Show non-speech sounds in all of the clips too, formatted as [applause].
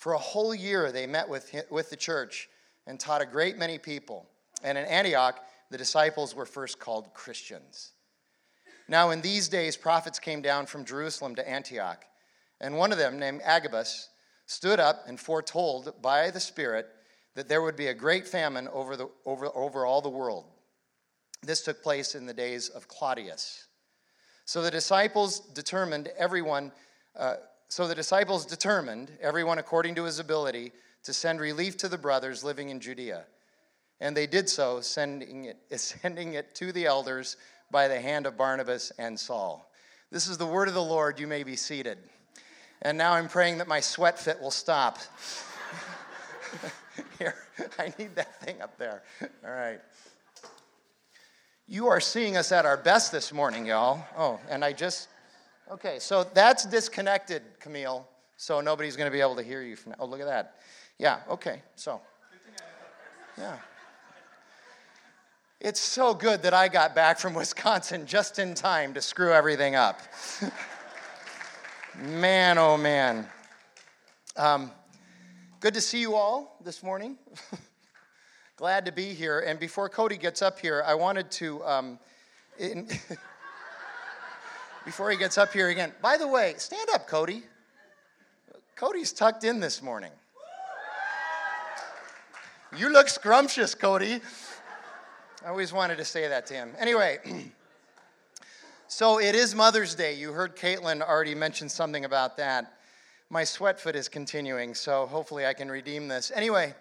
For a whole year they met with, with the church and taught a great many people. And in Antioch, the disciples were first called Christians. Now, in these days, prophets came down from Jerusalem to Antioch, and one of them, named Agabus, stood up and foretold by the Spirit that there would be a great famine over, the, over, over all the world. This took place in the days of Claudius. So the disciples determined everyone, uh, so the disciples determined, everyone according to his ability, to send relief to the brothers living in Judea. And they did so, sending it, [laughs] sending it to the elders by the hand of Barnabas and Saul. This is the word of the Lord. You may be seated. And now I'm praying that my sweat fit will stop. [laughs] Here, I need that thing up there. All right. You are seeing us at our best this morning, y'all. Oh, and I just, okay, so that's disconnected, Camille. So nobody's going to be able to hear you from. Now. Oh, look at that. Yeah, okay, so. Yeah. It's so good that I got back from [laughs] Wisconsin just in time to screw everything up. [laughs] man, oh man. Um, good to see you all this morning. [laughs] Glad to be here. And before Cody gets up here, I wanted to, um, in, before he gets up here again, by the way, stand up, Cody. Cody's tucked in this morning. You look scrumptious, Cody. I always wanted to say that to him. Anyway, [clears throat] so it is Mother's Day. You heard Caitlin already mention something about that. My sweat foot is continuing, so hopefully I can redeem this. Anyway,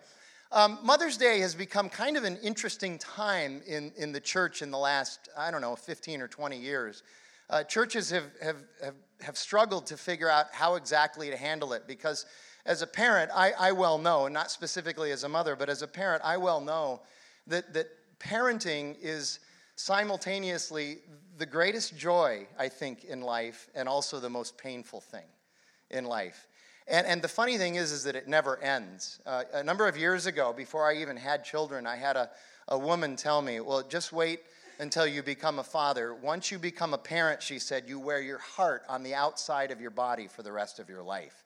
um, Mother's Day has become kind of an interesting time in, in the church in the last, I don't know, 15 or 20 years. Uh, churches have, have, have, have struggled to figure out how exactly to handle it because as a parent, I, I well know, not specifically as a mother, but as a parent, I well know that, that parenting is simultaneously the greatest joy, I think, in life and also the most painful thing in life. And, and the funny thing is, is that it never ends. Uh, a number of years ago, before I even had children, I had a, a woman tell me, well, just wait until you become a father. Once you become a parent, she said, you wear your heart on the outside of your body for the rest of your life.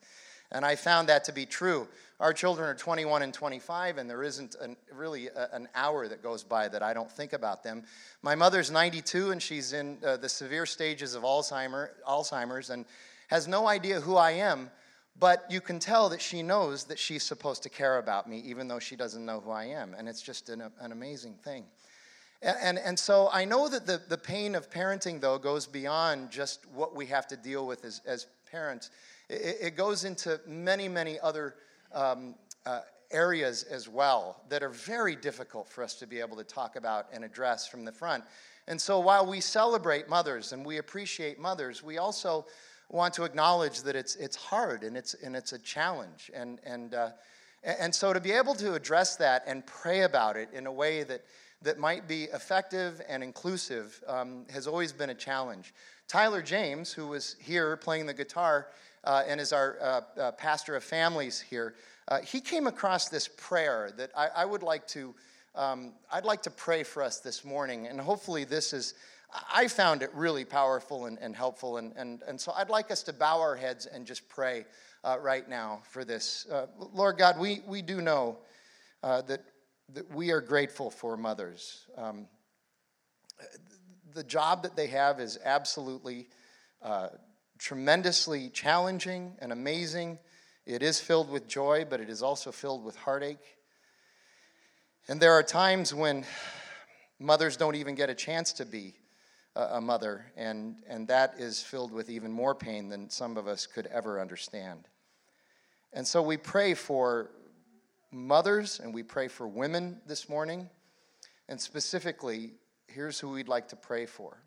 And I found that to be true. Our children are 21 and 25, and there isn't an, really a, an hour that goes by that I don't think about them. My mother's 92, and she's in uh, the severe stages of Alzheimer, Alzheimer's and has no idea who I am, but you can tell that she knows that she's supposed to care about me, even though she doesn't know who I am. And it's just an, an amazing thing. And, and, so I know that the, the pain of parenting, though, goes beyond just what we have to deal with as, as parents. It, it goes into many, many other um, uh, areas as well that are very difficult for us to be able to talk about and address from the front. And so while we celebrate mothers and we appreciate mothers, we also want to acknowledge that it's, it's hard and it's, and it's a challenge. And, and, uh, and so to be able to address that and pray about it in a way that, that might be effective and inclusive um, has always been a challenge. Tyler James, who was here playing the guitar, uh, and is our uh, uh, pastor of families here, uh, he came across this prayer that I, I would like to, um, I'd like to pray for us this morning. And hopefully this is, I found it really powerful and, and helpful. And, and, and so I'd like us to bow our heads and just pray uh, right now for this. Uh, Lord God, we, we do know that, that we are grateful for mothers. Um, the job that they have is absolutely uh, tremendously challenging and amazing It is filled with joy, but it is also filled with heartache. And there are times when mothers don't even get a chance to be a mother, and, and that is filled with even more pain than some of us could ever understand. And so we pray for mothers and we pray for women this morning. And specifically, here's who we'd like to pray for.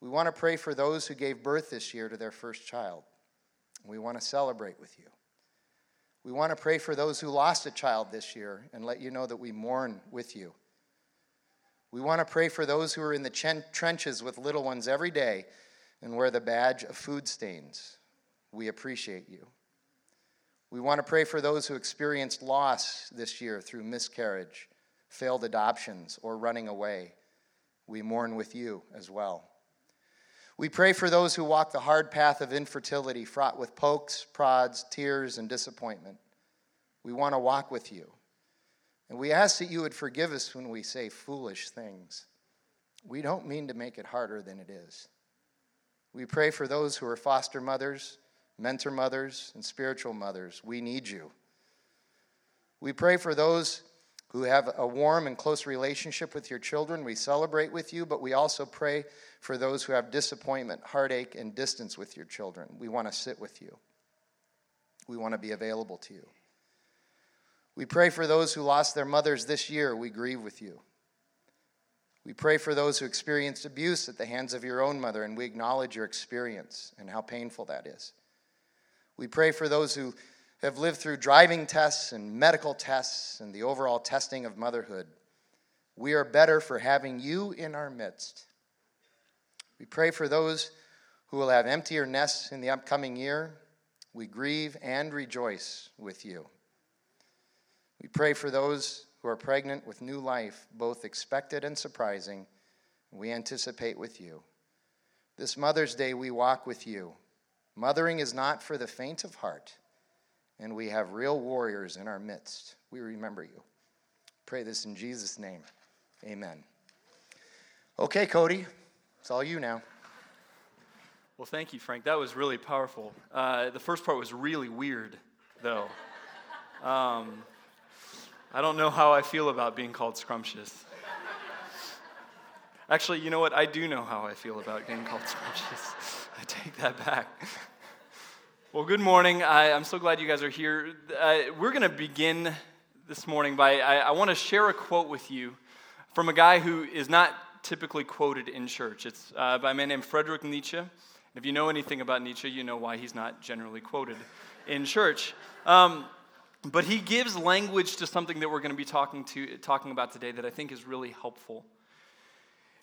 We want to pray for those who gave birth this year to their first child. We want to celebrate with you. We want to pray for those who lost a child this year and let you know that we mourn with you. We want to pray for those who are in the trenches with little ones every day and wear the badge of food stains. We appreciate you. We want to pray for those who experienced loss this year through miscarriage, failed adoptions, or running away. We mourn with you as well. We pray for those who walk the hard path of infertility, fraught with pokes, prods, tears, and disappointment. We want to walk with you. And we ask that you would forgive us when we say foolish things. We don't mean to make it harder than it is. We pray for those who are foster mothers mentor mothers, and spiritual mothers. We need you. We pray for those who have a warm and close relationship with your children. We celebrate with you, but we also pray for those who have disappointment, heartache, and distance with your children. We want to sit with you, we want to be available to you. We pray for those who lost their mothers this year. We grieve with you. We pray for those who experienced abuse at the hands of your own mother, and we acknowledge your experience and how painful that is. We pray for those who have lived through driving tests and medical tests and the overall testing of motherhood. We are better for having you in our midst. We pray for those who will have emptier nests in the upcoming year. We grieve and rejoice with you. We pray for those who are pregnant with new life, both expected and surprising. We anticipate with you. This Mother's Day, we walk with you. Mothering is not for the faint of heart, and we have real warriors in our midst. We remember you. Pray this in Jesus' name. Amen. Okay, Cody, it's all you now. Well, thank you, Frank. That was really powerful. Uh, the first part was really weird, though. Um, I don't know how I feel about being called scrumptious. Actually, you know what? I do know how I feel about being called scrumptious. Take that back. [laughs] Well, good morning. I, am so glad you guys are here. Uh, we're going to begin this morning by, I, I want to share a quote with you from a guy who is not typically quoted in church. It's uh, by a man named Friedrich Nietzsche. If you know anything about Nietzsche, you know why he's not generally quoted in church. Um, but he gives language to something that we're going to be talking, to, talking about today that I think is really helpful.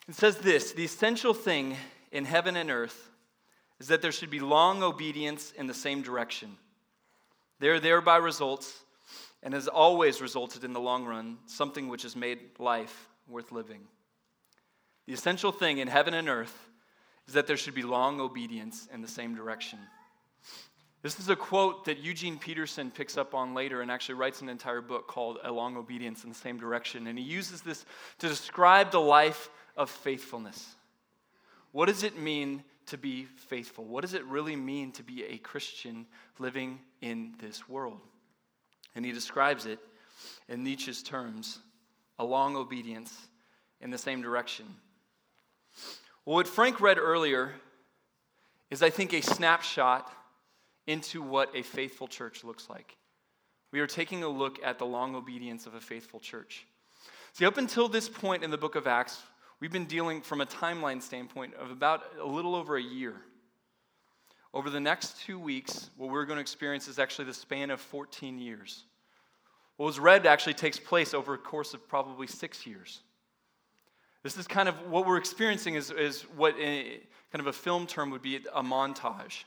It says this The essential thing in heaven and earth is that there should be long obedience in the same direction. There thereby results, and has always resulted in the long run, something which has made life worth living. The essential thing in heaven and earth is that there should be long obedience in the same direction. This is a quote that Eugene Peterson picks up on later and actually writes an entire book called A Long Obedience in the Same Direction. And he uses this to describe the life of faithfulness. What does it mean to be faithful? What does it really mean to be a Christian living in this world? And he describes it in Nietzsche's terms a long obedience in the same direction. Well, what Frank read earlier is, I think, a snapshot into what a faithful church looks like. We are taking a look at the long obedience of a faithful church. See, up until this point in the book of Acts, We've been dealing from a timeline standpoint of about a little over a year. Over the next two weeks, what we're going to experience is actually the span of 14 years. What was read actually takes place over a course of probably six years. This is kind of what we're experiencing is, is what a, kind of a film term would be a montage.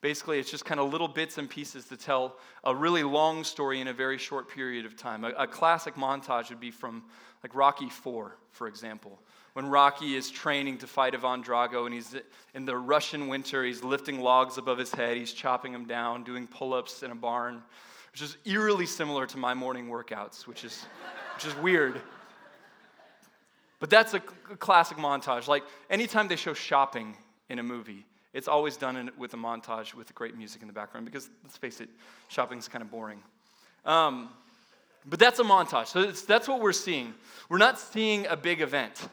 Basically, it's just kind of little bits and pieces to tell a really long story in a very short period of time. A, a classic montage would be from like Rocky 4, for example. When Rocky is training to fight Ivan Drago and he's in the Russian winter, he's lifting logs above his head, he's chopping them down, doing pull ups in a barn, which is eerily similar to my morning workouts, which is, which is weird. But that's a classic montage. Like anytime they show shopping in a movie, It's always done in, with a montage with great music in the background because, let's face it, shopping's kind of boring. Um, but that's a montage. So that's what we're seeing. We're not seeing a big event.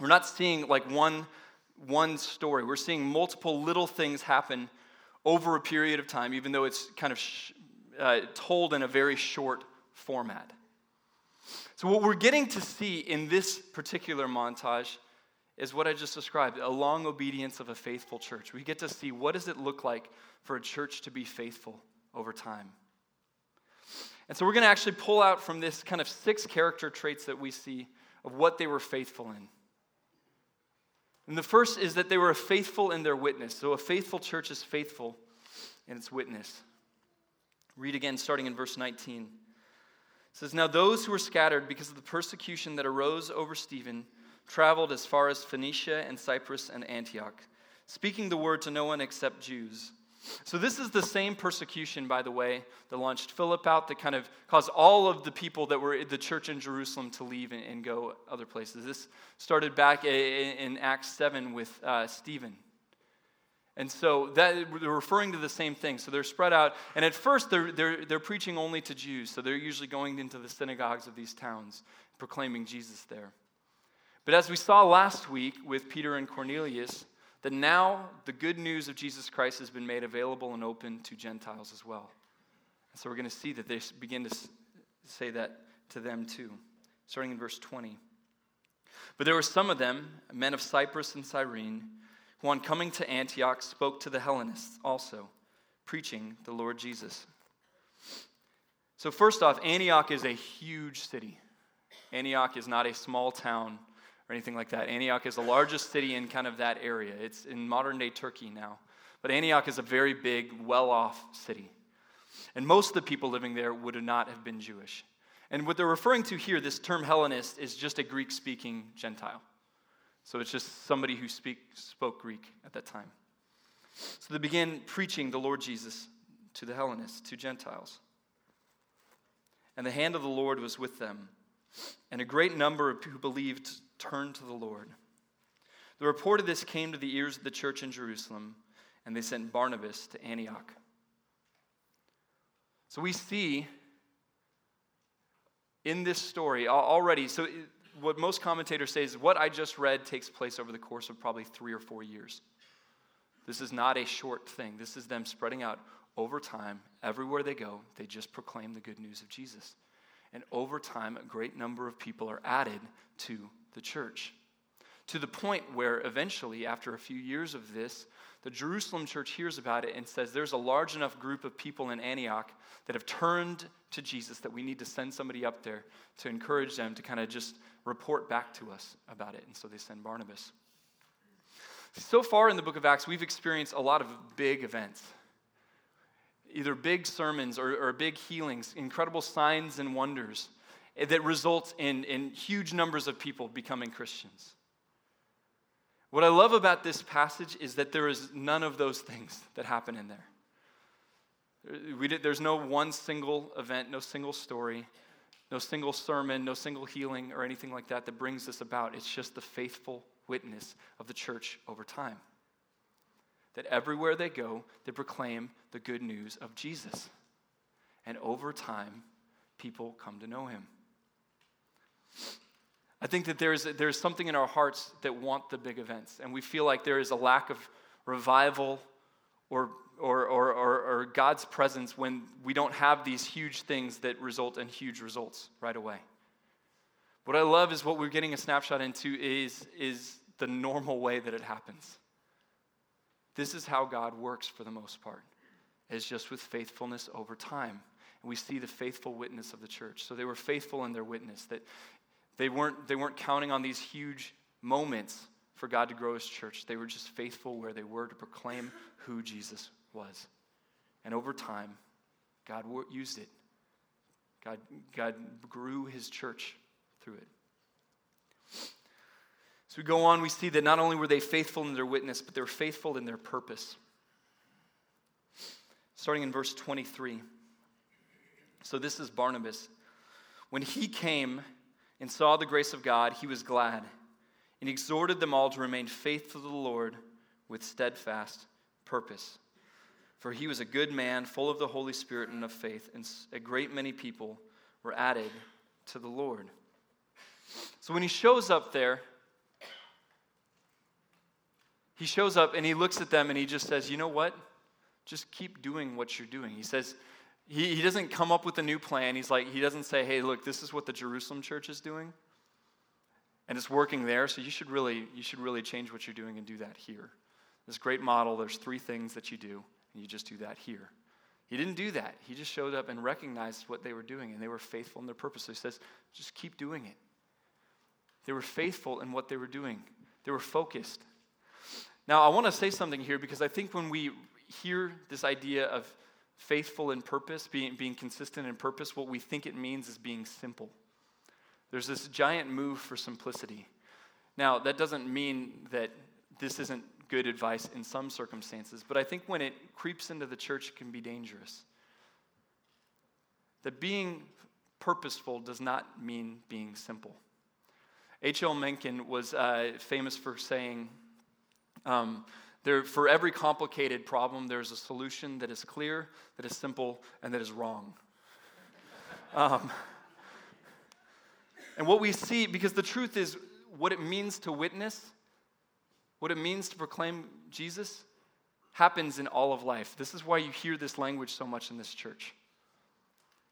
We're not seeing like one, one story. We're seeing multiple little things happen over a period of time, even though it's kind of sh- uh, told in a very short format. So, what we're getting to see in this particular montage is what I just described a long obedience of a faithful church. We get to see what does it look like for a church to be faithful over time. And so we're going to actually pull out from this kind of six character traits that we see of what they were faithful in. And the first is that they were faithful in their witness. So a faithful church is faithful in its witness. Read again, starting in verse 19. It says, Now those who were scattered because of the persecution that arose over Stephen traveled as far as Phoenicia and Cyprus and Antioch, speaking the word to no one except Jews. So, this is the same persecution, by the way, that launched Philip out, that kind of caused all of the people that were in the church in Jerusalem to leave and, and go other places. This started back in Acts 7 with uh, Stephen. And so that, they're referring to the same thing. So they're spread out. And at first, they're, they're, they're preaching only to Jews. So they're usually going into the synagogues of these towns, proclaiming Jesus there. But as we saw last week with Peter and Cornelius, that now the good news of Jesus Christ has been made available and open to Gentiles as well. And so we're going to see that they begin to say that to them too, starting in verse 20. But there were some of them, men of Cyprus and Cyrene, who on coming to Antioch spoke to the Hellenists also, preaching the Lord Jesus. So, first off, Antioch is a huge city. Antioch is not a small town or anything like that. Antioch is the largest city in kind of that area. It's in modern day Turkey now. But Antioch is a very big, well off city. And most of the people living there would not have been Jewish. And what they're referring to here, this term Hellenist, is just a Greek speaking Gentile. So it's just somebody who speak, spoke Greek at that time. So they began preaching the Lord Jesus to the Hellenists, to Gentiles. And the hand of the Lord was with them. And a great number who believed turned to the Lord. The report of this came to the ears of the church in Jerusalem, and they sent Barnabas to Antioch. So we see in this story already, so what most commentators say is what I just read takes place over the course of probably three or four years. This is not a short thing. This is them spreading out over time. Everywhere they go, they just proclaim the good news of Jesus. And over time, a great number of people are added to the church. To the point where eventually, after a few years of this, the Jerusalem church hears about it and says there's a large enough group of people in Antioch that have turned to Jesus that we need to send somebody up there to encourage them to kind of just report back to us about it. And so they send Barnabas. So far in the book of Acts, we've experienced a lot of big events either big sermons or, or big healings, incredible signs and wonders that results in, in huge numbers of people becoming Christians. What I love about this passage is that there is none of those things that happen in there. Did, there's no one single event, no single story, no single sermon, no single healing, or anything like that that brings this about. It's just the faithful witness of the church over time. That everywhere they go, they proclaim the good news of Jesus. And over time, people come to know him. I think that there's, there's something in our hearts that want the big events, and we feel like there is a lack of revival or, or, or, or, or God's presence when we don't have these huge things that result in huge results right away. What I love is what we're getting a snapshot into is, is the normal way that it happens. This is how God works for the most part, is just with faithfulness over time. And we see the faithful witness of the church. So they were faithful in their witness, that they weren't, they weren't counting on these huge moments for God to grow his church. They were just faithful where they were to proclaim who Jesus was. And over time, God used it. God, God grew his church through it. As we go on, we see that not only were they faithful in their witness, but they were faithful in their purpose. Starting in verse 23. So this is Barnabas. When he came, and saw the grace of God, he was glad and exhorted them all to remain faithful to the Lord with steadfast purpose. For he was a good man, full of the Holy Spirit and of faith, and a great many people were added to the Lord. So when he shows up there, he shows up and he looks at them and he just says, You know what? Just keep doing what you're doing. He says, he, he doesn't come up with a new plan. He's like, he doesn't say, Hey, look, this is what the Jerusalem church is doing. And it's working there, so you should really, you should really change what you're doing and do that here. This great model, there's three things that you do, and you just do that here. He didn't do that. He just showed up and recognized what they were doing, and they were faithful in their purpose. So he says, just keep doing it. They were faithful in what they were doing, they were focused. Now, I want to say something here because I think when we hear this idea of faithful in purpose, being, being consistent in purpose, what we think it means is being simple. There's this giant move for simplicity. Now, that doesn't mean that this isn't good advice in some circumstances, but I think when it creeps into the church, it can be dangerous. That being purposeful does not mean being simple. H.L. Mencken was uh, famous for saying, um, there, for every complicated problem, there's a solution that is clear, that is simple, and that is wrong. Um, and what we see, because the truth is, what it means to witness what it means to proclaim Jesus happens in all of life. This is why you hear this language so much in this church.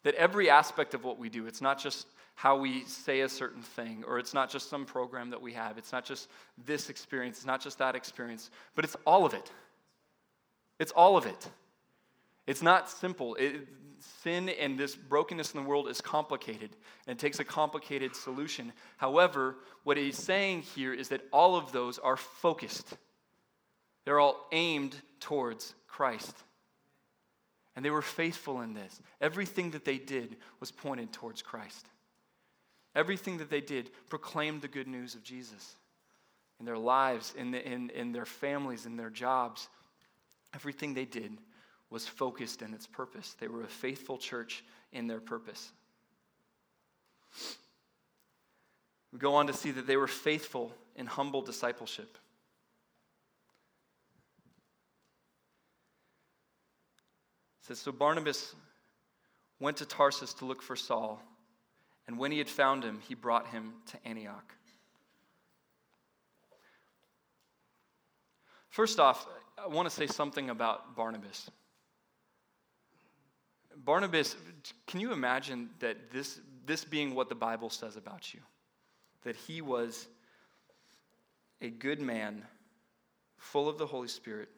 That every aspect of what we do, it's not just how we say a certain thing, or it's not just some program that we have, it's not just this experience, it's not just that experience, but it's all of it. It's all of it. It's not simple. It, sin and this brokenness in the world is complicated, and it takes a complicated solution. However, what he's saying here is that all of those are focused, they're all aimed towards Christ. And they were faithful in this. Everything that they did was pointed towards Christ. Everything that they did proclaimed the good news of Jesus in their lives, in, the, in, in their families, in their jobs. Everything they did was focused in its purpose. They were a faithful church in their purpose. We go on to see that they were faithful in humble discipleship. It says, So Barnabas went to Tarsus to look for Saul, and when he had found him, he brought him to Antioch. First off, I want to say something about Barnabas. Barnabas, can you imagine that this, this being what the Bible says about you? That he was a good man, full of the Holy Spirit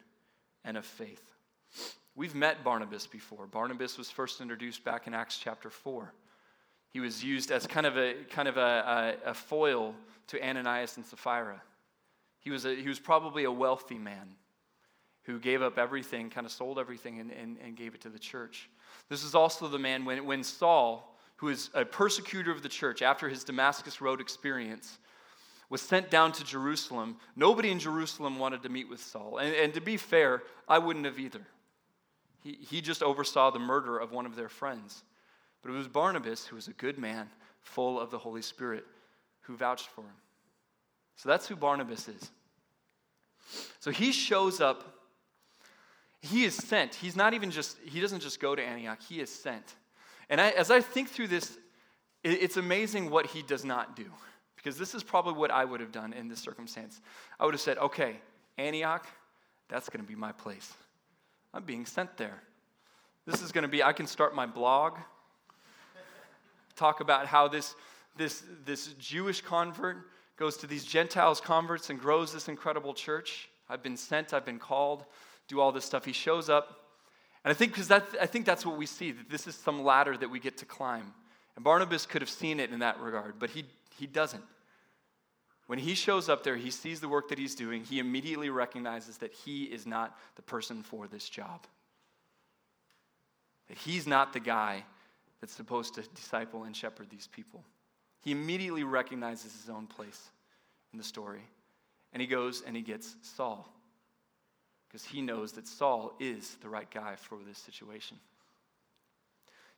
and of faith. We've met Barnabas before. Barnabas was first introduced back in Acts chapter 4. He was used as kind of a, kind of a, a, a foil to Ananias and Sapphira. He was, a, he was probably a wealthy man who gave up everything, kind of sold everything, and, and, and gave it to the church. This is also the man when, when Saul, who is a persecutor of the church after his Damascus Road experience, was sent down to Jerusalem. Nobody in Jerusalem wanted to meet with Saul. And, and to be fair, I wouldn't have either. He, he just oversaw the murder of one of their friends. But it was Barnabas, who was a good man, full of the Holy Spirit, who vouched for him. So that's who Barnabas is. So he shows up he is sent. He's not even just, he doesn't just go to Antioch, he is sent. And I, as I think through this, it, it's amazing what he does not do. Because this is probably what I would have done in this circumstance. I would have said, okay, Antioch, that's going to be my place. I'm being sent there. This is going to be, I can start my blog, talk about how this, this, this Jewish convert goes to these Gentiles converts and grows this incredible church. I've been sent, I've been called do all this stuff. He shows up. And I think because that I think that's what we see, that this is some ladder that we get to climb. And Barnabas could have seen it in that regard, but he, he doesn't. When he shows up there, he sees the work that he's doing, he immediately recognizes that he is not the person for this job. That he's not the guy that's supposed to disciple and shepherd these people. He immediately recognizes his own place in the story. And he goes and he gets Saul because he knows that Saul is the right guy for this situation.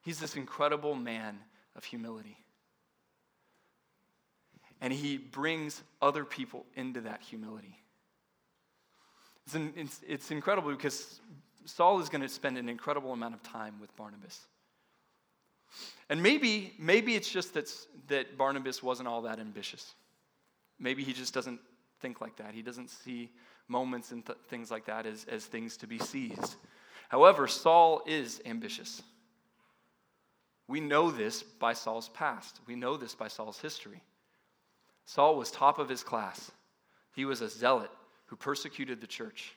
He's this incredible man of humility. And he brings other people into that humility. It's, an, it's, it's incredible because Saul is going to spend an incredible amount of time with Barnabas. And maybe, maybe it's just that, that Barnabas wasn't all that ambitious. Maybe he just doesn't think like that. He doesn't see moments and th- things like that as, as things to be seized. However, Saul is ambitious. We know this by Saul's past, we know this by Saul's history. Saul was top of his class, he was a zealot who persecuted the church.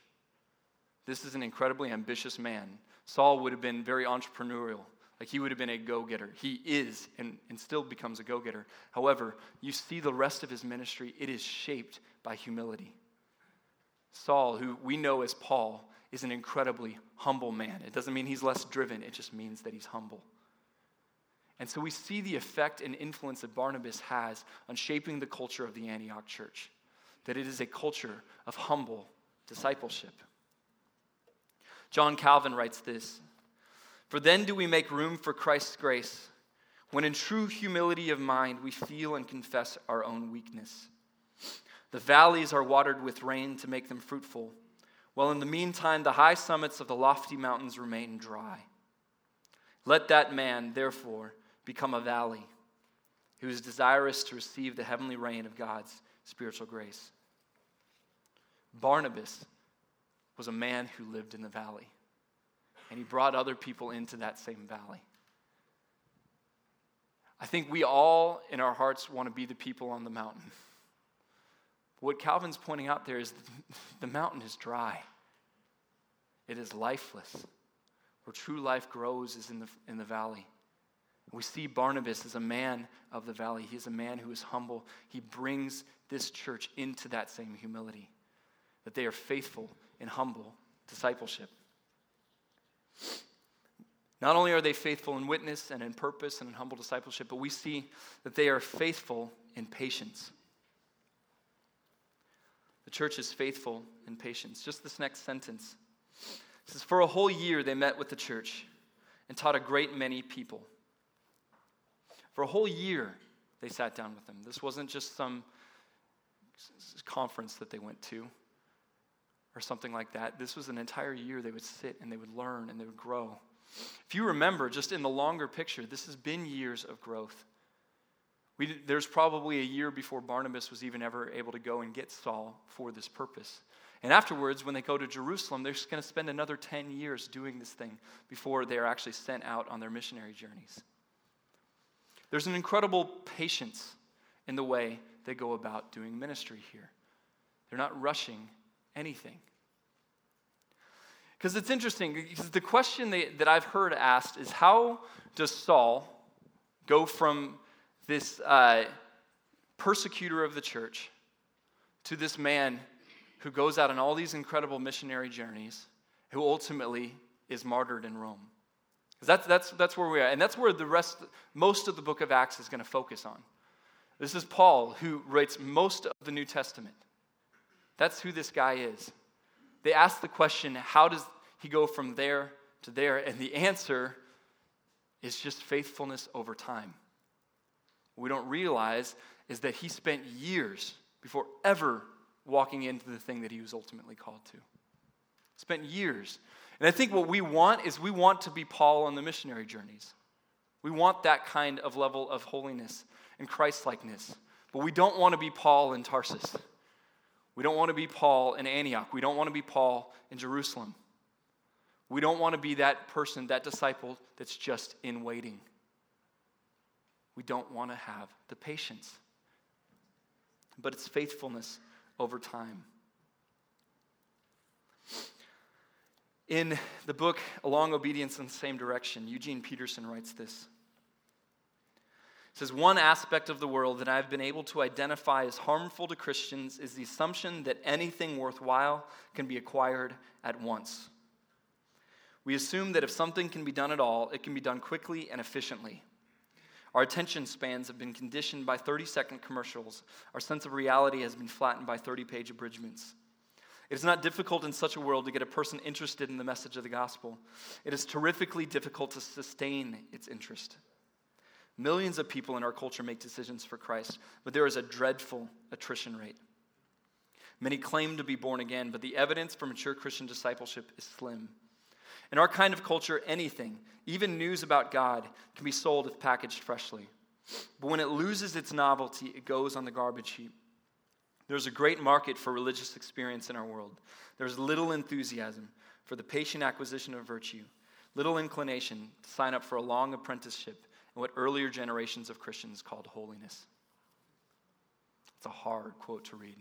This is an incredibly ambitious man. Saul would have been very entrepreneurial. Like he would have been a go getter. He is and, and still becomes a go getter. However, you see the rest of his ministry, it is shaped by humility. Saul, who we know as Paul, is an incredibly humble man. It doesn't mean he's less driven, it just means that he's humble. And so we see the effect and influence that Barnabas has on shaping the culture of the Antioch church, that it is a culture of humble discipleship. John Calvin writes this For then do we make room for Christ's grace, when in true humility of mind we feel and confess our own weakness. The valleys are watered with rain to make them fruitful, while in the meantime the high summits of the lofty mountains remain dry. Let that man, therefore, become a valley who is desirous to receive the heavenly rain of God's spiritual grace. Barnabas was a man who lived in the valley, and he brought other people into that same valley. I think we all, in our hearts, want to be the people on the mountain. What Calvin's pointing out there is [laughs] the mountain is dry, it is lifeless. Where true life grows is in the, in the valley. We see Barnabas as a man of the valley. He is a man who is humble. He brings this church into that same humility, that they are faithful and humble discipleship. Not only are they faithful in witness and in purpose and in humble discipleship, but we see that they are faithful in patience. The church is faithful in patience. Just this next sentence. It says, For a whole year they met with the church and taught a great many people. For a whole year, they sat down with them. This wasn't just some conference that they went to or something like that. This was an entire year they would sit and they would learn and they would grow. If you remember, just in the longer picture, this has been years of growth. We, there's probably a year before Barnabas was even ever able to go and get Saul for this purpose. And afterwards, when they go to Jerusalem, they're just going to spend another 10 years doing this thing before they are actually sent out on their missionary journeys. There's an incredible patience in the way they go about doing ministry here. They're not rushing anything. Because it's interesting, because the question that I've heard asked is how does Saul go from this uh, persecutor of the church to this man who goes out on all these incredible missionary journeys, who ultimately is martyred in Rome? Because that's, that's, that's where we are. And that's where the rest, most of the book of Acts is going to focus on. This is Paul, who writes most of the New Testament. That's who this guy is. They ask the question, how does he go from there to there? And the answer is just faithfulness over time. What we don't realize is that he spent years before ever walking into the thing that he was ultimately called to. Spent years. And I think what we want is we want to be Paul on the missionary journeys. We want that kind of level of holiness and Christlikeness. But we don't want to be Paul in Tarsus. We don't want to be Paul in Antioch. We don't want to be Paul in Jerusalem. We don't want to be that person, that disciple that's just in waiting. We don't want to have the patience. But it's faithfulness over time. In the book A Long Obedience in the Same Direction, Eugene Peterson writes this. It says, One aspect of the world that I've been able to identify as harmful to Christians is the assumption that anything worthwhile can be acquired at once. We assume that if something can be done at all, it can be done quickly and efficiently. Our attention spans have been conditioned by 30 second commercials. Our sense of reality has been flattened by 30 page abridgments. It is not difficult in such a world to get a person interested in the message of the gospel. It is terrifically difficult to sustain its interest. Millions of people in our culture make decisions for Christ, but there is a dreadful attrition rate. Many claim to be born again, but the evidence for mature Christian discipleship is slim. In our kind of culture, anything, even news about God, can be sold if packaged freshly. But when it loses its novelty, it goes on the garbage heap. There's a great market for religious experience in our world. There's little enthusiasm for the patient acquisition of virtue, little inclination to sign up for a long apprenticeship in what earlier generations of Christians called holiness. It's a hard quote to read.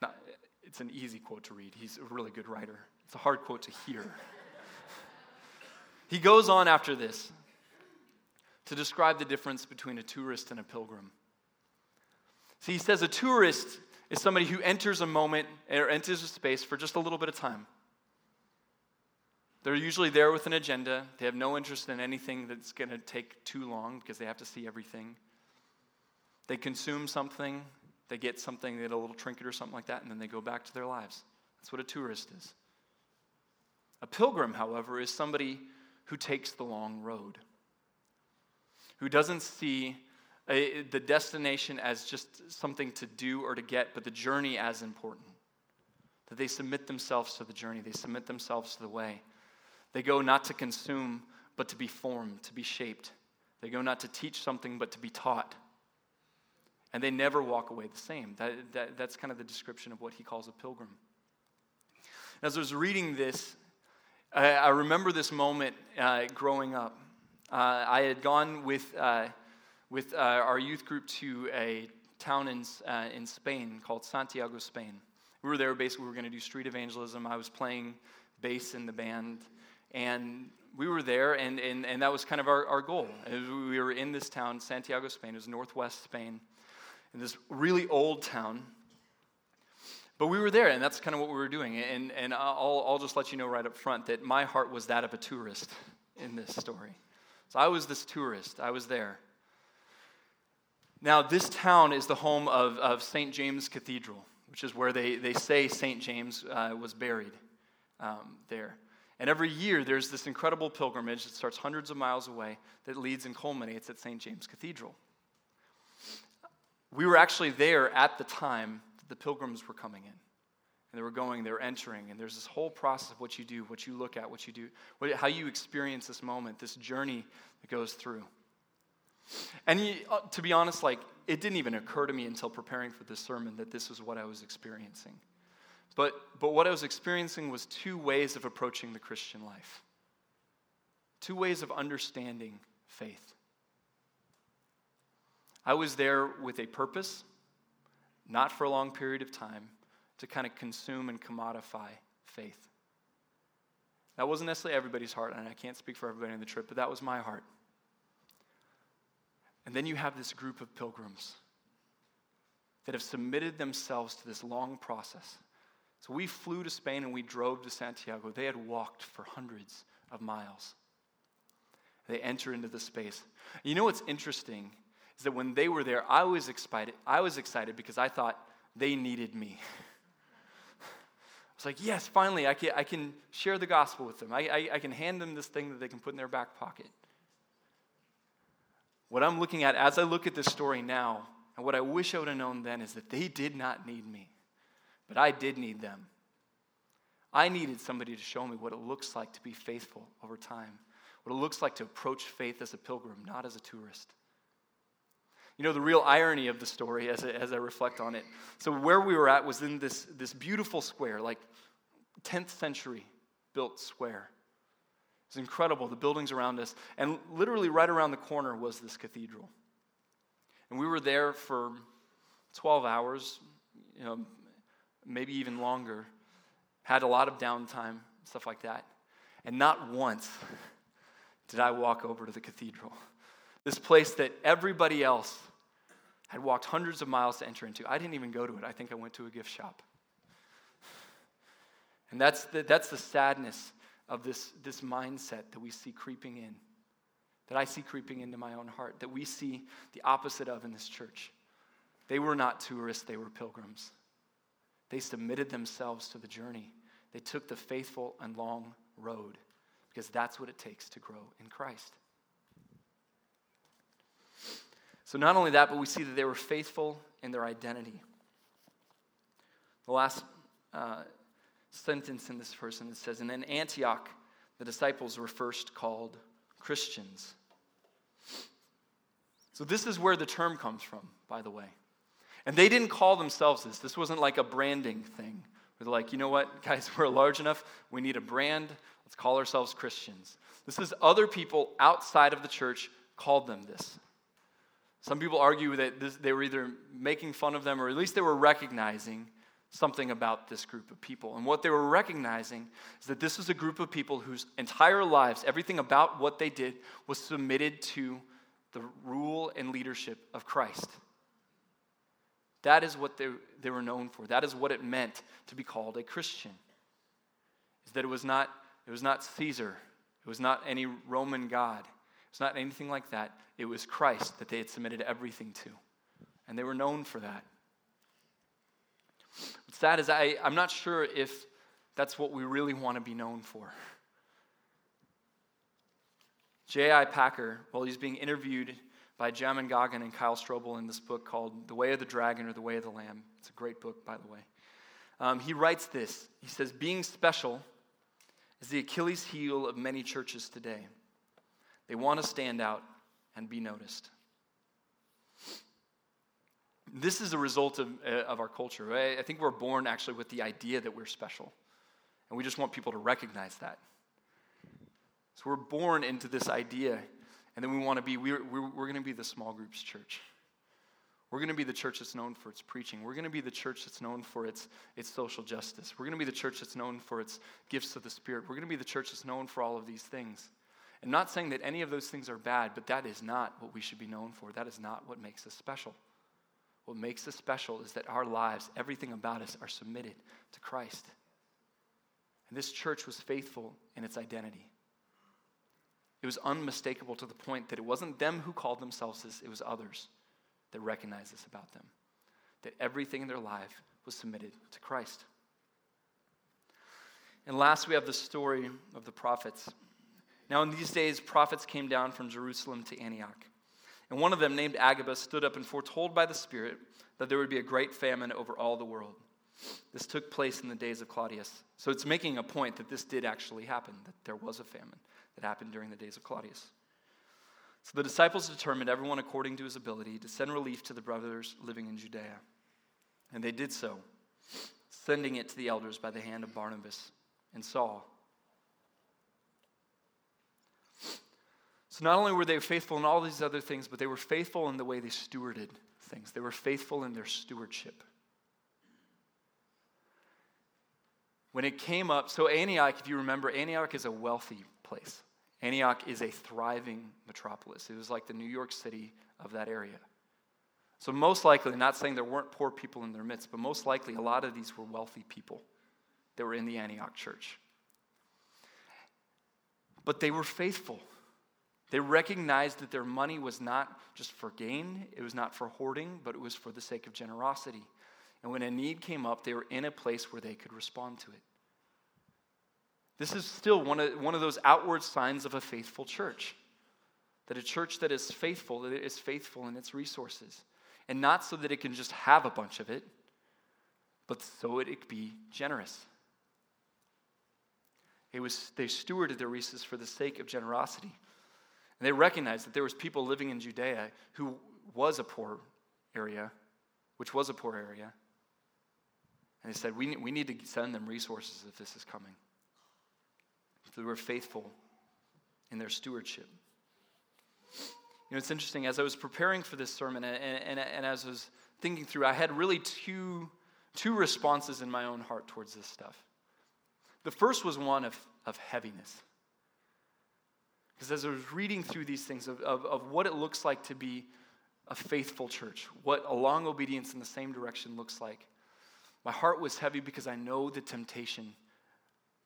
Not, it's an easy quote to read. He's a really good writer. It's a hard quote to hear. he goes on after this to describe the difference between a tourist and a pilgrim. See, he says a tourist is somebody who enters a moment or enters a space for just a little bit of time. They're usually there with an agenda. They have no interest in anything that's going to take too long because they have to see everything. They consume something, they get something, they get a little trinket or something like that, and then they go back to their lives. That's what a tourist is. A pilgrim, however, is somebody who takes the long road, who doesn't see a, the destination as just something to do or to get, but the journey as important. That they submit themselves to the journey, they submit themselves to the way. They go not to consume, but to be formed, to be shaped. They go not to teach something, but to be taught. And they never walk away the same. That, that, that's kind of the description of what he calls a pilgrim. As I was reading this, I, I remember this moment uh, growing up. Uh, I had gone with, uh, with uh, our youth group to a town in, uh, in Spain called Santiago, Spain. We were there basically, we were going to do street evangelism. I was playing bass in the band. And we were there, and, and, and that was kind of our, our goal. We were in this town, Santiago, Spain. It was northwest Spain in this really old town. But we were there, and that's kind of what we were doing. And, and I'll, I'll just let you know right up front that my heart was that of a tourist in this story. So I was this tourist, I was there. Now, this town is the home of, of St. James Cathedral, which is where they, they say St. James uh, was buried um, there. And every year, there's this incredible pilgrimage that starts hundreds of miles away that leads and culminates at St. James Cathedral. We were actually there at the time the pilgrims were coming in. And they were going, they were entering, and there's this whole process of what you do, what you look at, what you do, what, how you experience this moment, this journey that goes through. And you, uh, to be honest, like, it didn't even occur to me until preparing for this sermon that this was what I was experiencing. But, but what I was experiencing was two ways of approaching the Christian life, two ways of understanding faith. I was there with a purpose, not for a long period of time, to kind of consume and commodify faith. That wasn't necessarily everybody's heart, and I can't speak for everybody on the trip, but that was my heart. And then you have this group of pilgrims that have submitted themselves to this long process. So we flew to Spain and we drove to Santiago. They had walked for hundreds of miles. They enter into the space. You know what's interesting is that when they were there, I was excited. I was excited because I thought they needed me. [laughs] I was like, yes, finally, I can, I can share the gospel with them. I, I, I can hand them this thing that they can put in their back pocket. What I'm looking at as I look at this story now, and what I wish I would have known then, is that they did not need me, but I did need them. I needed somebody to show me what it looks like to be faithful over time, what it looks like to approach faith as a pilgrim, not as a tourist. You know, the real irony of the story as I, as I reflect on it. So, where we were at was in this, this beautiful square, like 10th century built square. It's incredible, the buildings around us. And literally, right around the corner was this cathedral. And we were there for 12 hours, you know, maybe even longer. Had a lot of downtime, stuff like that. And not once did I walk over to the cathedral. This place that everybody else had walked hundreds of miles to enter into. I didn't even go to it. I think I went to a gift shop. And that's the, that's the sadness of this, this mindset that we see creeping in, that I see creeping into my own heart, that we see the opposite of in this church. They were not tourists, they were pilgrims. They submitted themselves to the journey. They took the faithful and long road because that's what it takes to grow in Christ. So, not only that, but we see that they were faithful in their identity. The last uh, sentence in this verse, and it says, And in Antioch, the disciples were first called Christians. So, this is where the term comes from, by the way. And they didn't call themselves this. This wasn't like a branding thing. They're like, you know what, [laughs] guys, we're large enough. We need a brand. Let's call ourselves Christians. This is other people outside of the church called them this. Some people argue that this, they were either making fun of them or at least they were recognizing something about this group of people. And what they were recognizing is that this was a group of people whose entire lives, everything about what they did, was submitted to the rule and leadership of Christ. That is what they, they were known for. That is what it meant to be called a Christian. Is that it was not, it was not Caesar, it was not any Roman god, it was not anything like that. It was Christ that they had submitted everything to. And they were known for that. What's sad is I, I'm not sure if that's what we really want to be known for. J.I. Packer, while he's being interviewed by Jamin Goggin and Kyle Strobel in this book called The Way of the Dragon or The Way of the Lamb, it's a great book, by the way. Um, he writes this He says, Being special is the Achilles heel of many churches today. They want to stand out and be noticed. This is a result of, uh, of our culture. Right? I think we're born actually with the idea that we're special, and we just want people to recognize that. So we're born into this idea, and then we want to be, we're, we're, we're going to be the small groups church. We're going to be the church that's known for its preaching. We're going to be the church that's known for its, its social justice. We're going to be the church that's known for its gifts of the Spirit. We're going to be the church that's known for all of these things. And not saying that any of those things are bad, but that is not what we should be known for. That is not what makes us special. What makes us special is that our lives, everything about us, are submitted to Christ. And this church was faithful in its identity. It was unmistakable to the point that it wasn't them who called themselves this, it was others that recognized this about them. That everything in their life was submitted to Christ. And last, we have the story of the prophets. Now, in these days, prophets came down from Jerusalem to Antioch. And one of them, named Agabus, stood up and foretold by the Spirit that there would be a great famine over all the world. This took place in the days of Claudius. So it's making a point that this did actually happen, that there was a famine that happened during the days of Claudius. So the disciples determined, everyone according to his ability, to send relief to the brothers living in Judea. And they did so, sending it to the elders by the hand of Barnabas and Saul. So not only were they faithful in all these other things, but they were faithful in the way they stewarded things. They were faithful in their stewardship. When it came up, so Antioch, if you remember, Antioch is a wealthy place. Antioch is a thriving metropolis. It was like the New York City of that area. So, most likely, not saying there weren't poor people in their midst, but most likely a lot of these were wealthy people that were in the Antioch church. But they were faithful. They recognized that their money was not just for gain, it was not for hoarding, but it was for the sake of generosity. And when a need came up, they were in a place where they could respond to it. This is still one of, one of those outward signs of a faithful church. That a church that is faithful, that it is faithful in its resources. And not so that it can just have a bunch of it, but so it could be generous. It was, they stewarded their resources for the sake of generosity. And they recognized that there was people living in Judea who was a poor area, which was a poor area. And they said, we, we need to send them resources if this is coming. So they were faithful in their stewardship. You know, it's interesting, as I was preparing for this sermon and, and, and as I was thinking through, I had really two, two responses in my own heart towards this stuff. The first was one of, of heaviness. Because as I was reading through these things of, of, of what it looks like to be a faithful church, what a long obedience in the same direction looks like, my heart was heavy because I know the temptation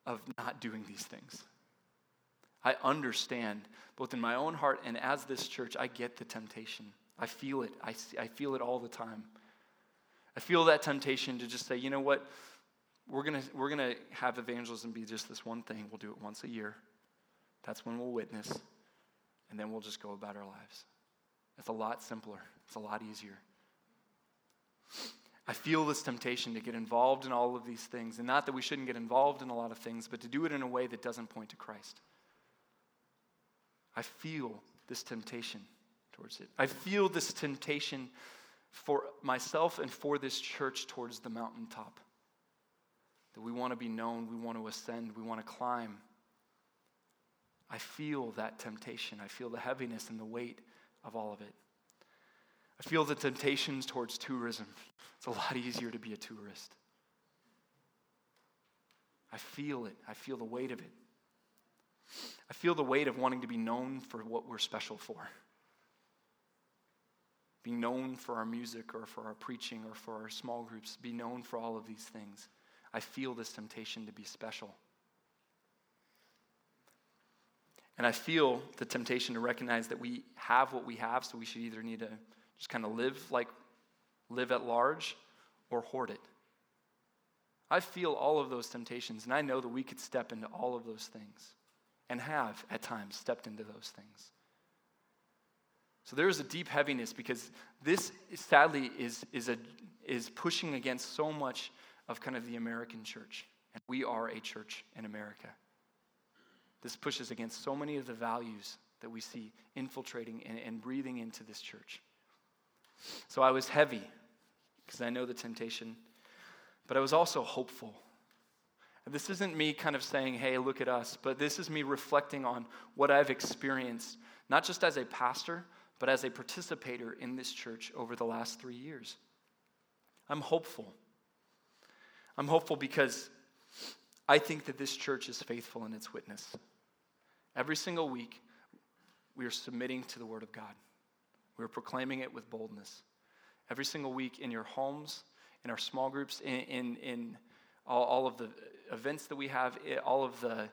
of not doing these things. I understand, both in my own heart and as this church, I get the temptation. I feel it. I, I feel it all the time. I feel that temptation to just say, you know what? We're going we're gonna have evangelism be just this one thing. We'll do it once a year. That's when we'll witness, and then we'll just go about our lives. It's a lot simpler, it's a lot easier. I feel this temptation to get involved in all of these things. And not that we shouldn't get involved in a lot of things, but to do it in a way that doesn't point to Christ. I feel this temptation towards it. I feel this temptation for myself and for this church towards the mountaintop. That we want to be known, we want to ascend, we want to climb. I feel that temptation. I feel the heaviness and the weight of all of it. I feel the temptations towards tourism. It's a lot easier to be a tourist. I feel it. I feel the weight of it. I feel the weight of wanting to be known for what we're special for. Being known for our music or for our preaching or for our small groups, be known for all of these things. I feel this temptation to be special. And I feel the temptation to recognize that we have what we have, so we should either need to just kind of live like live at large or hoard it. I feel all of those temptations, and I know that we could step into all of those things and have at times stepped into those things. So there is a deep heaviness because this sadly is, is, a, is pushing against so much of kind of the American church. And we are a church in America. This pushes against so many of the values that we see infiltrating and, and breathing into this church. So I was heavy because I know the temptation, but I was also hopeful. This isn't me kind of saying, hey, look at us, but this is me reflecting on what I've experienced, not just as a pastor, but as a participator in this church over the last three years. I'm hopeful. I'm hopeful because I think that this church is faithful in its witness. Every single week, we are submitting to the Word of God. We are proclaiming it with boldness. Every single week in your homes, in our small groups, in, in, in all, all, of the events that we have, eh, all of the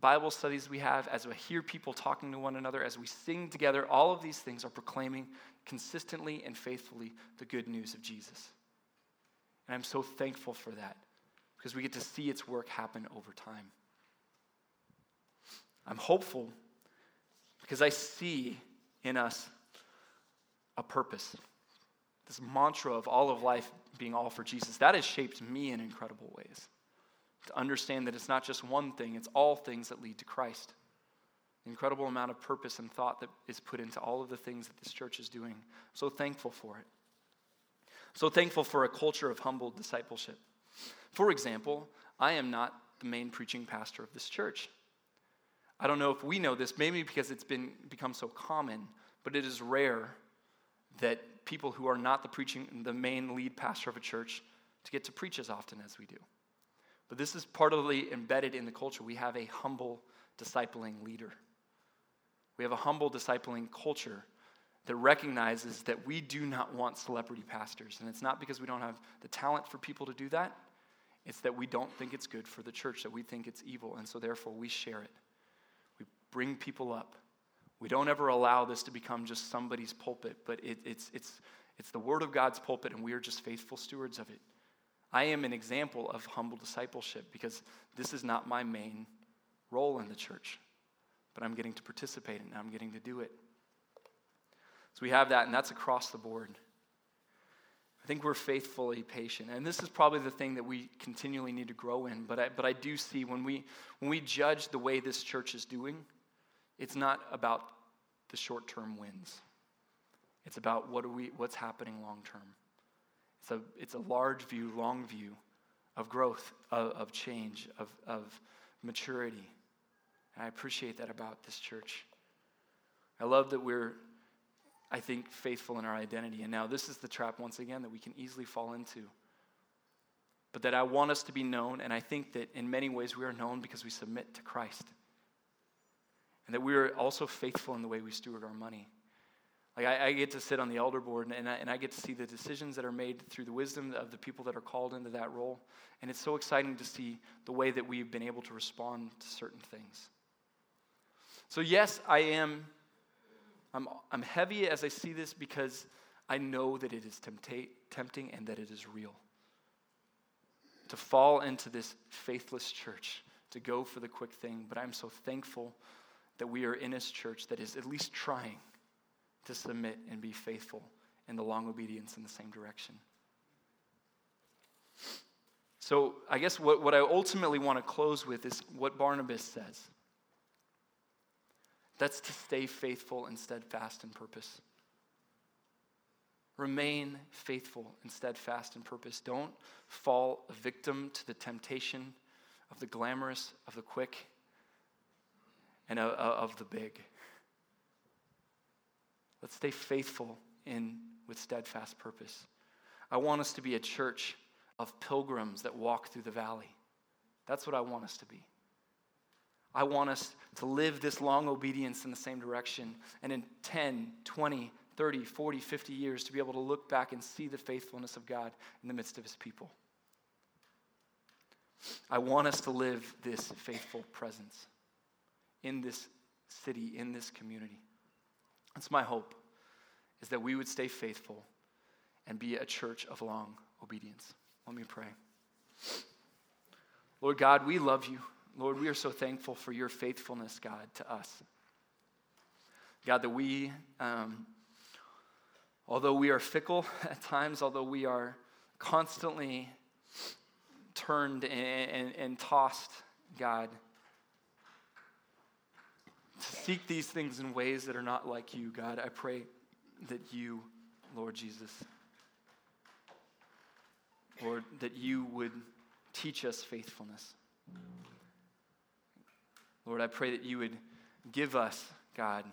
Bible studies we have, as we hear people talking to one another, as we sing together, all of these things are proclaiming consistently and faithfully the good news of Jesus. And I'm so thankful for that because we get to see its work happen over time. I'm hopeful because I see in us a purpose. This mantra of all of life being all for Jesus, that has shaped me in incredible ways. To understand that it's not just one thing, it's all things that lead to Christ. The incredible amount of purpose and thought that is put into all of the things that this church is doing. So thankful for it. So thankful for a culture of humble discipleship. For example, I am not the main preaching pastor of this church. I don't know if we know this, maybe because it's been become so common, but it is rare that people who are not the preaching the main lead pastor of a church to get to preach as often as we do. But this is partly embedded in the culture. We have a humble discipling leader. We have a humble discipling culture that recognizes that we do not want celebrity pastors. And it's not because we don't have the talent for people to do that, it's that we don't think it's good for the church, that we think it's evil, and so therefore we share it We bring people up. We don't ever allow this to become just somebody's pulpit, but it, it's, it's, it's the Word of God's pulpit, and we are just faithful stewards of it. I am an example of humble discipleship because this is not my main role in the church, but I'm getting to participate in and I'm getting to do it. So we have that, and that's across the board. I think we're faithfully patient. And this is probably the thing that we continually need to grow in. But I, but I do see when we, when we judge the way this church is doing, it's not about the short term wins. It's about what we, what's happening long term. It's a, it's a large view, long view of growth, of, of change, of, of maturity. And I appreciate that about this church. I love that we're, I think, faithful in our identity. And now this is the trap, once again, that we can easily fall into. But that I want us to be known, and I think that in many ways we are known because we submit to Christ and that we are also faithful in the way we steward our money. Like I, I get to sit on the elder board and I, and I get to see the decisions that are made through the wisdom of the people that are called into that role. And it's so exciting to see the way that we've been able to respond to certain things. So, yes, I am. I'm, I'm heavy as I see this because I know that it is tempta- tempting and that it is real. To fall into this faithless church, to go for the quick thing, but I'm so thankful that we are in his church that is at least trying to submit and be faithful in the long obedience in the same direction. So, I guess what, what I ultimately want to close with is what Barnabas says. That's to stay faithful and steadfast in purpose. Remain faithful and steadfast in purpose. Don't fall a victim to the temptation of the glamorous, of the quick, and of the big. Let's stay faithful in with steadfast purpose. I want us to be a church of pilgrims that walk through the valley. That's what I want us to be. I want us to live this long obedience in the same direction, and in 10, 20, 30, 40, 50 years to be able to look back and see the faithfulness of God in the midst of his people. I want us to live this faithful presence in this city, in this community. That's my hope, is that we would stay faithful and be a church of long obedience. Let me pray. Lord God, we love you. Lord, we are so thankful for your faithfulness, God, to us. God, that we, um, although we are fickle [laughs] at times, although we are constantly turned and, and, and tossed, God, to seek these things in ways that are not like you, God, I pray that you, Lord Jesus, Lord, that you would teach us faithfulness. Lord, I pray that you would give us, God,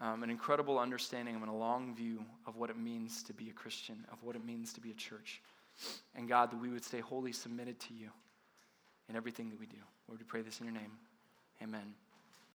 um, an incredible understanding and a long view of what it means to be a Christian, of what it means to be a church. And God, that we would stay wholly submitted to you in everything that we do. Lord, we pray this in your name. Amen.